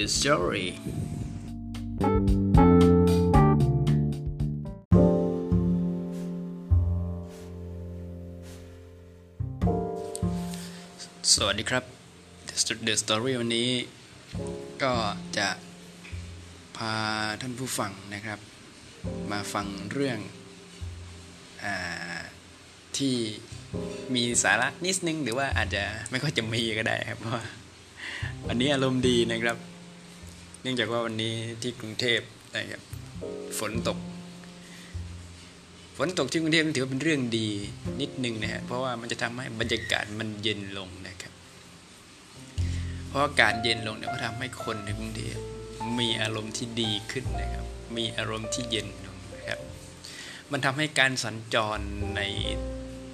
the story สวัสดีครับ The Story วันนี้ก็จะพาท่านผู้ฟังนะครับ มาฟังเรื่องอที่มีสาระนิดนึง หรือว่าอาจจะไม่ค่อยจะมีก็ได้ครับเพราะว่าวันนี้อารมณ์ดีนะครับ เนื่องจากว่าวันนี้ที่กรุงเทพนะครับฝนตก ฝนตกที่กรุงเทพถือว่าเป็นเรื่องดีนิดนึงนะฮะเพราะว่ามันจะทำให้บรรยากาศมันเย็นลงนะครับเพราะอากาศเย็นลงเนี่ยก็ทำให้คนในกรุงเทพมีอารมณ์ที่ดีขึ้นนะครับ มีอารมณ์ที่เย็นลงนะครับ มันทำให้การสัญจรใน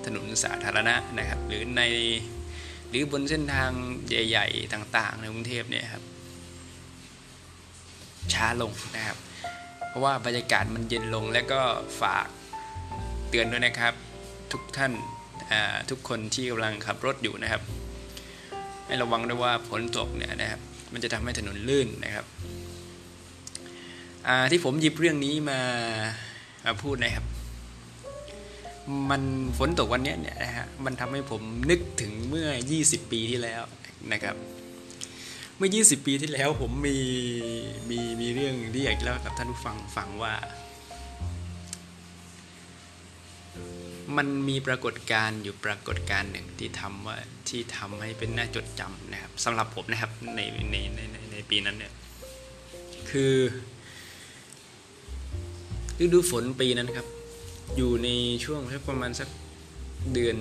ถนนสาธารณะนะครับ หรือในหรือบนเส้นทางใหญ่ ๆ ต่าง ๆ ในกรุงเทพเนี่ยครับ ช้าลงนะครับ เพราะว่าบรรยากาศมันเย็นลงและก็ฝากเตือนด้วยนะครับ ทุกท่านทุกคนที่กำลังขับรถอยู่นะครับ ให้ระวังด้วยว่าฝนตกเนี่ยนะครับ มันจะทำให้ถนนลื่นนะครับที่ผมหยิบเรื่องนี้มามาพูดนะครับ มันฝนตกวันนี้เนี่ยนะฮะ มันทำให้ผมนึกถึงเมื่อ 20 ปีที่แล้วนะครับ เมื่อ 20 ปีที่แล้วผมมีมีมีเรื่องที่อยากจะเล่ากับท่านผู้ฟังฟังว่า มันมีปรากฏการณ์อยู่ปรากฏการณ์หนึ่งที่ทำว่าที่ทำให้เป็นน่าจดจำนะครับสำหรับผมนะครับในในในในในปีนั้นเนี่ยคือฤดูฝนปีนั้นครับ อยู่ในช่วงประมาณสักเดือน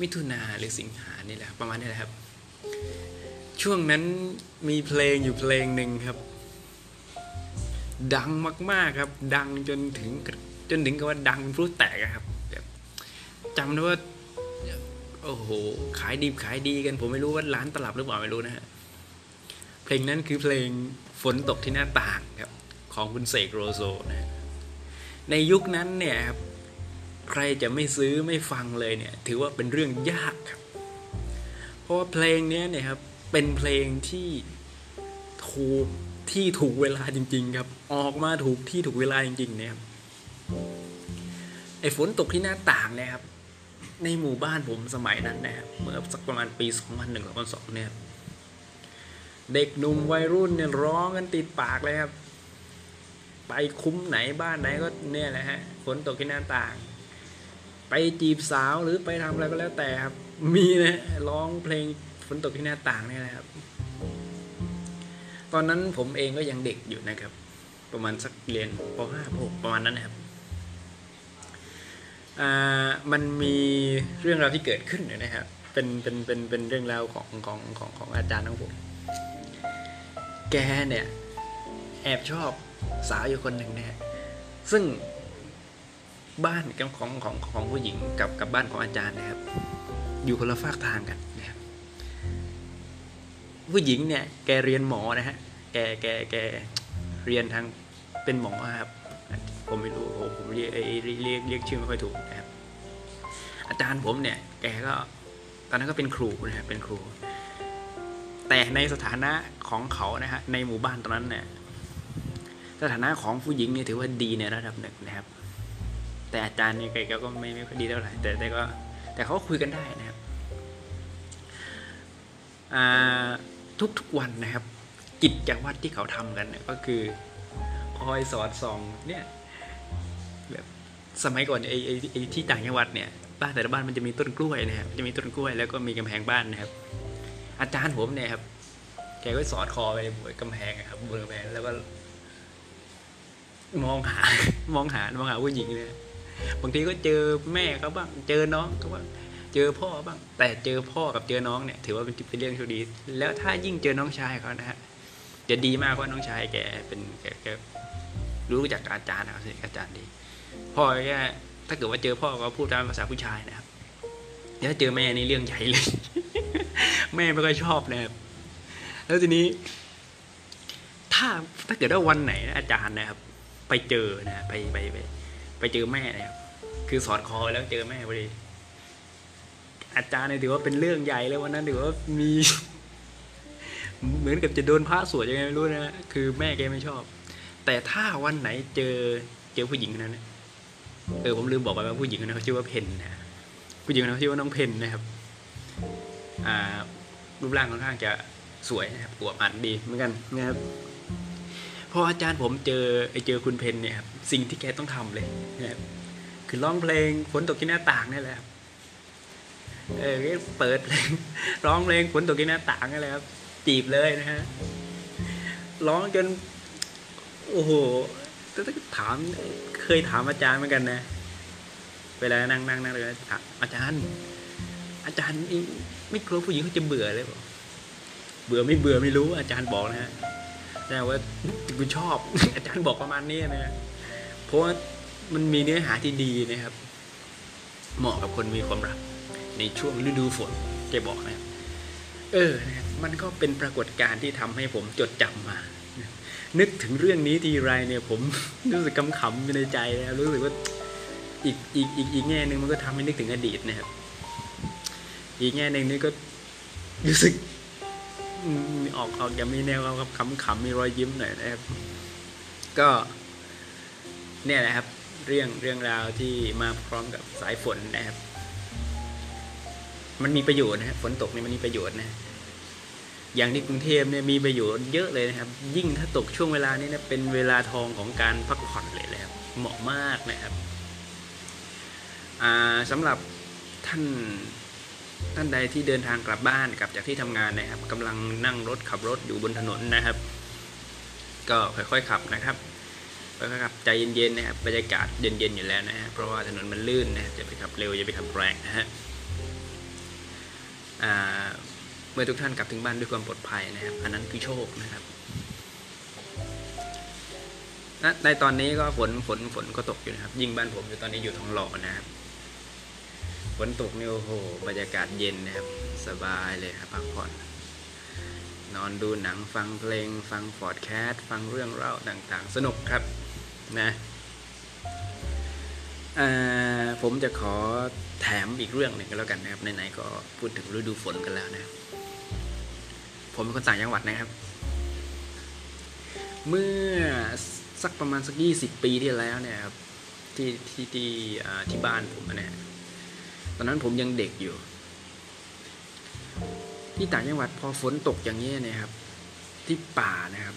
มิถุนาหรือสิงหานี่แหละประมาณนี้แหละครับ ช่วงนั้นมีเพลงอยู่เพลงหนึ่งครับ ดังมาก ๆครับ ดังจนถึงจนถึงกับว่าดังเป็นพลุแตกครับจำได้ว่าโอ้โห ขายดีขายดีกัน ผมไม่รู้ว่าร้านตลับหรือเปล่าไม่รู้นะฮะเพลงนั้นคือเพลงฝนตกที่หน้าต่างครับ ของคุณเสกโรโซนะในยุคนั้นเนี่ยครับใครจะไม่ซื้อไม่ฟังเลยเนี่ย ถือว่าเป็นเรื่องยากครับ เพราะว่าเพลงนี้เนี่ยครับ เป็นเพลงที่ถูกที่ถูกเวลาจริง ๆ ครับ ออกมาถูกที่ถูกเวลาจริง ๆ เนี่ยครับไอ้ฝนตกที่หน้าต่างเนี่ยครับ ในหมู่บ้านผมสมัยนั้นนะครับเมื่อสักประมาณปี 2001 2002เนี่ยเด็กหนุ่มวัยรุ่นเนี่ยร้องกันติดปากเลยครับ ไปคุ้มไหนบ้านไหนก็เนี่ยแหละฮะฝนตกที่หน้าต่าง ไปจีบสาวหรือไปทำอะไรก็แล้วแต่ครับ มีนะร้องเพลง ฝนตกที่หน้าต่างนี่แหละครับ ตอนนั้นผมเองก็ยังเด็กอยู่นะครับ ประมาณสักเรียนป .5 ป .6 ประมาณนั้นนะครับมันมีเรื่องราวที่เกิดขึ้นนะครับ เป็นเป็นเป็นเป็นเรื่องราวของของของของอาจารย์ของผม แกเนี่ย แอบชอบสาวอยู่คนหนึ่งนะฮะซึ่งบ้านของของของผู้หญิงกับกับบ้านของอาจารย์นะครับ อยู่คนละฝากทางกันนะครับ ผู้หญิงเนี่ยแกเรียนหมอนะฮะแกแกแกเรียนทางเป็นหมอครับผมไม่รู้ผมผมเรียกเรียกเรียกชื่อไม่ค่อยถูกนะครับ อาจารย์ผมเนี่ยแกก็ตอนนั้นก็เป็นครูนะครับเป็นครู แต่ในสถานะของเขานะฮะในหมู่บ้านตอนนั้นเนี่ยสถานะของผู้หญิงเนี่ยถือว่าดีในระดับหนึ่งนะครับ แต่อาจารย์เนี่ยแกก็ไม่ไม่ค่อยดีเท่าไหร่แต่แต่ก็ แต่เขาคุยกันได้นะครับทุก ทุกๆวันนะครับ กิจวัตรที่เขาทำกันเนี่ยก็คือคอยสอดส่องเนี่ยแบบสมัยก่อนไอ้ไอ้ไอ้ที่ต่างจังหวัดเนี่ยบ้านแต่ละบ้านมันจะมีต้นกล้วยนะครับจะมีต้นกล้วยแล้วก็มีกำแพงบ้านนะครับ อาจารย์ผมเนี่ยครับแกก็สอดคอไปบนกำแพงครับบนกำแพงแล้วก็ มองหามองหามองหาผู้หญิงเลยบางทีก็เจอแม่เขาบ้างเจอน้องเขาบ้าง เจอพ่อบ้าง แต่เจอพ่อกับเจอน้องเนี่ยถือว่าเป็นเป็นเรื่องโชคดี แล้วถ้ายิ่งเจอน้องชายเขานะฮะจะดีมากเพราน้องชายแกเป็นแกรู้จากอาจารย์นะครับอาจารย์ดี พ่อแค่ถ้าเกิดว่าเจอพ่อก็พูดตามภาษาผู้ชายนะครับแล้วเจอแม่นี่เรื่องใหญ่เลย แม่ไม่ค่อยชอบนะครับแล้วทีนี้ ถ้าถ้าเกิดว่าวันไหนอาจารย์นะครับ ไปเจอนะไปไปไปไปเจอแม่นะครับคือสอดคอแล้วเจอแม่พอดี อาจารย์เนี่ยถือว่าเป็นเรื่องใหญ่เลยวันนั้นถือว่ามี เหมือนกับจะโดนพระสวดยังไงไม่รู้นะคือแม่แกไม่ชอบ แต่ถ้าวันไหนเจอเจอผู้หญิงคนนั้นเนี่ยเออผมลืมบอกไปว่าผู้หญิงคนนั้นเขาชื่อว่าเพนนะผู้หญิงคนนั้นเขาชื่อว่าน้องเพนนะครับ อ่ารูปร่างค่อนข้างจะสวยนะครับอวบอันดีเหมือนกันนะครับพออาจารย์ผมเจอไอเจอคุณเพนเนี่ยครับสิ่งที่แกต้องทำเลยนะครับคือร้องเพลงฝนตกที่หน้าต่างนี่แหละครับ เออเปิดเพลงร้องเพลงฝนตกที่หน้าต่างนี่แหละครับ จีบเลยนะฮะ ร้องจน โอ้โหแต่ถ้าถาม เคยถามอาจารย์เหมือนกันนะ เวลานั่งนั่งนั่งเลยถามอาจารย์ อาจารย์ไม่กลัวผู้หญิงเขาจะเบื่อเลยบอกเบื่อไม่เบื่อไม่รู้ อาจารย์บอกนะฮะแต่ว่ากูชอบ อาจารย์บอกประมาณนี้นะเพราะว่ามันมีเนื้อหาที่ดีนะครับ เหมาะกับคนมีความรัก ในช่วงฤดูฝนแกบอกนะครับเออนะครับมันก็เป็นปรากฏการณ์ที่ทำให้ผมจดจำมา นึกถึงเรื่องนี้ทีไรเนี่ยผมรู้สึกกำขำอยู่ในใจนะครับรู้สึกว่าอีกอีกอีกอีกแง่หนึ่งมันก็ทำให้นึกถึงอดีตนะครับ อีกแง่หนึ่งนี่ก็รู้สึกอออกออกจะมีแนวครับขำขำมีรอยยิ้มหน่อยนะครับ ก็ เนี่ยแหละครับ เรื่องเรื่องราวที่มาพร้อมกับสายฝนนะครับ มันมีประโยชน์นะฝนตกเนี่ยมันมีประโยชน์นะ อย่างที่กรุงเทพเนี่ยมีประโยชน์เยอะเลยนะครับ ยิ่งถ้าตกช่วงเวลานี้นะเป็นเวลาทองของการพักผ่อนเลยและครับเหมาะมากนะครับอ่าสำหรับท่านท่านใดที่เดินทางกลับบ้านกลับจากที่ทำงานนะครับกำลังนั่งรถขับรถอยู่บนถนนนะครับ ก็ค่อยๆขับนะครับค่อยๆขับใจเย็นๆนะครับบรรยากาศเย็นๆอยู่แล้วนะฮะเพราะว่าถนนมันลื่นนะจะไปขับเร็วอย่าไปขับแรงนะฮะ เมื่อทุกท่านกลับถึงบ้านด้วยความปลอดภัยนะครับ อันนั้นคือโชคนะครับในตอนนี้ก็ฝนฝนฝนก็ตกอยู่นะครับ ยิ่งบ้านผมอยู่ตอนนี้อยู่ทองหล่อนะครับฝนตกนี่โอ้โหบรรยากาศเย็นนะครับ สบายเลยครับพักผ่อน นอนดูหนังฟังเพลง ฟังพอดแคสต์ฟังเรื่องเล่าต่างๆ สนุกครับนะ ผมจะขอแถมอีกเรื่องหนึ่งก็แล้วกันนะครับไหนๆก็พูดถึงฤดูฝนกันแล้วนะ ผมเป็นคนต่างจังหวัดนะครับ เมื่อสักประมาณสักยี่สิบปีที่แล้วเนี่ยครับที่ที่ที่ที่บ้านผมนะฮะตอนนั้นผมยังเด็กอยู่ ที่ต่างจังหวัดพอฝนตกอย่างนี้นะครับ ที่ป่านะครับ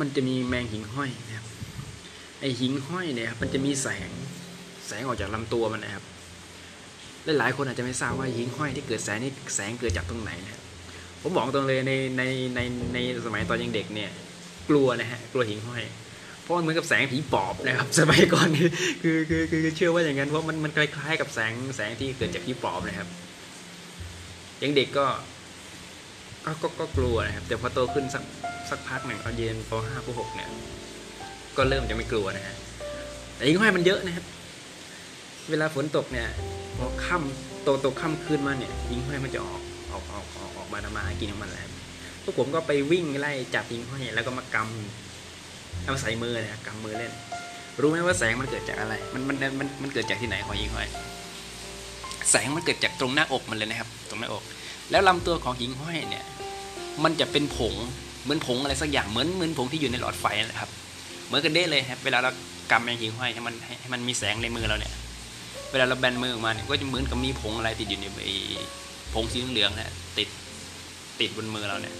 มันจะมีแมงหิ่งห้อยนะครับ ไอหิงห้อยเนี่ยครับมันจะมีแสงแสงออกจากลำตัวมันนะครับและหลายคนอาจจะไม่ทราบว่าหิงห้อยที่เกิดแสงนี่แสงเกิดจากตรงไหนนะครับผมบอกตรงเลยในในในในสมัยตอนยังเด็กเนี่ย กลัวนะฮะกลัวหิงห้อยเพราะมันเหมือนกับแสงผีปอบนะครับสมัยก่อนคือคือคือเชื่อว่าอย่างนั้นเพราะมันมันคล้ายๆกับแสงแสงที่เกิดจากผีปอบนะครับยังเด็กก็ก็ก็กลัวนะครับแต่พอโตขึ้นสักสักพักหนึ่งตอนเย็นปห้าปหกเนี่ย ก็เริ่มจะไม่กลัวนะฮะแต่ยิงห้อยมันเยอะนะครับ เวลาฝนตกเนี่ยพอค่ำโตโตค่ำคืนมาเนี่ยยิงห้อยมันจะออกออกออกออกออกมาทำมาหากินของมันแล้วพวกผมก็ไปวิ่งไล่จับยิงห้อยแล้วก็มากำเอามาใส่มือนะครับกำมือเล่น รู้ไหมว่าแสงมันเกิดจากอะไร มันมันมันมันเกิดจากที่ไหนของหิงห้อยแสงมันเกิดจากตรงหน้าอกมันเลยนะครับ ตรงหน้าอก แล้วลำตัวของหิงห้อยเนี่ย มันจะเป็นผงเหมือนผงอะไรสักอย่างเหมือนเหมือนผงที่อยู่ในหลอดไฟนะครับ เหมือนกันเด้เลยครับเวลาเรากำแมงหิ้งห้อยให้มันให้ให้มันมีแสงในมือเราเนี่ย เวลาเราแบนมือออกมาเนี่ยก็จะเหมือนกับมีผงอะไรติดอยู่ในผงสีเหลืองนะติดติดบนมือเราเนี่ย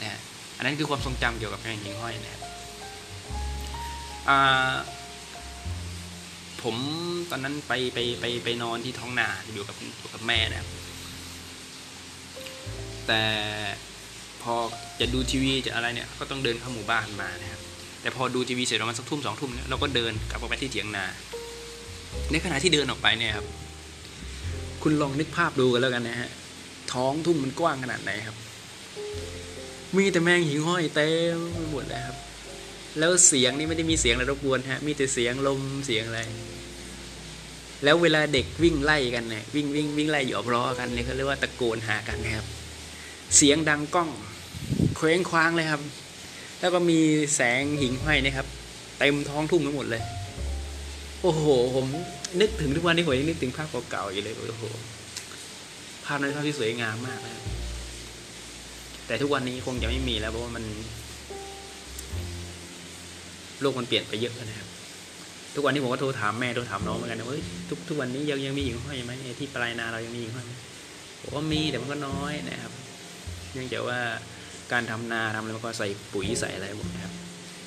นะฮะอันนั้นคือความทรงจำเกี่ยวกับแมงหิ้งห้อยนะครับผมตอนนั้นไปไปไปไปนอนที่ท้องนาอยู่กับอยู่กับแม่นะครับแต่พอจะดูทีวีจะอะไรเนี่ยก็ต้องเดินเข้าหมู่บ้านมานะครับ แต่พอดูทีวีเสร็จประมาณสักทุ่มสองทุ่มเนี่ยเราก็เดินกลับออกไปที่เถียงนา ในขณะที่เดินออกไปเนี่ยครับ คุณลองนึกภาพดูกันแล้วกันนะฮะ ท้องทุ่งมันกว้างขนาดไหนครับ มีแต่แมงหิ่งห้อยเต็มไปหมดเลยครับ แล้วเสียงนี่ไม่ได้มีเสียงอะไรรบกวนฮะ มีแต่เสียงลมเสียงอะไร แล้วเวลาเด็กวิ่งไล่กันเนี่ยวิ่งวิ่งวิ่งไล่หยอกล้อกันเนี่ยเขาเรียกว่าตะโกนหากันนะครับ เสียงดังก้อง เคว้งคว้างเลยครับ แล้วก็มีแสงหิ่งห้อยนะครับ เต็มท้องทุ่งไปหมดเลย โอ้โห ผมนึกถึงทุกวันนี้ผมยังนึกถึงภาพเก่าๆอยู่เลย โอ้โห ภาพนั้นภาพที่สวยงามมากนะแต่ทุกวันนี้คงจะไม่มีแล้วเพราะว่ามัน โลกมันเปลี่ยนไปเยอะนะครับ ทุกวันนี้ผมก็โทรถามแม่โทรถามน้องเหมือนกันนะว่าทุกทุกวันนี้ยังยังมีหิ่งห้อยไหมที่ปลายนาเรายังมีหิ่งห้อยไหมผมว่ามีแต่มันก็น้อยนะครับ เนื่องจากว่า การทำนาทำอะไรมันก็ใส่ปุ๋ยใส่อะไรหมดนะครับ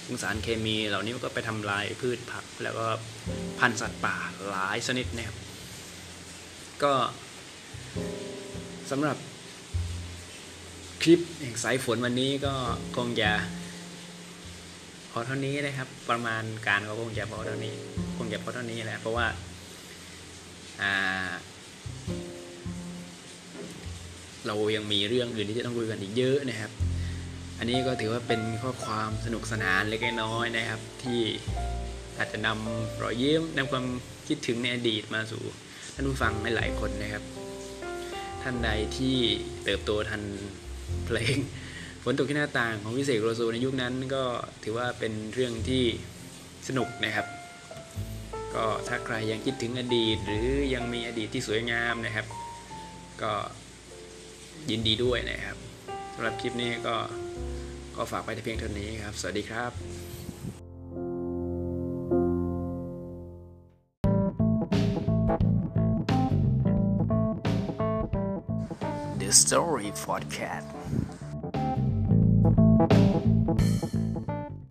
ซึ่งสารเคมีเหล่านี้มันก็ไปทำลายพืชผัก แล้วก็พันธุ์สัตว์ป่าหลายชนิดนะครับ ก็สำหรับคลิปแห่งสายฝนวันนี้ก็คงจะพอเท่านี้นะครับ ประมาณการก็คงจะพอเท่านี้ คงจะพอเท่านี้แหละเพราะว่าเรายังมีเรื่องอื่นที่จะต้องคุยกันอีกเยอะนะครับ อันนี้ก็ถือว่าเป็นข้อความสนุกสนานเล็กน้อยนะครับ ที่อาจจะนำรอยยิ้มนำความคิดถึงในอดีตมาสู่ท่านผู้ฟังหลายๆคนนะครับ ท่านใดที่เติบโตทันเพลงฝนตกที่หน้าต่างของวิเศษโรโซในยุคนั้นก็ถือว่าเป็นเรื่องที่สนุกนะครับ ก็ถ้าใครยังคิดถึงอดีต หรือยังมีอดีตที่สวยงามนะครับ ก็ยินดีด้วยนะครับ สำหรับคลิปนี้ก็ก็ฝากไปแต่เพียงเท่านี้ครับ สวัสดีครับ The Story Podcast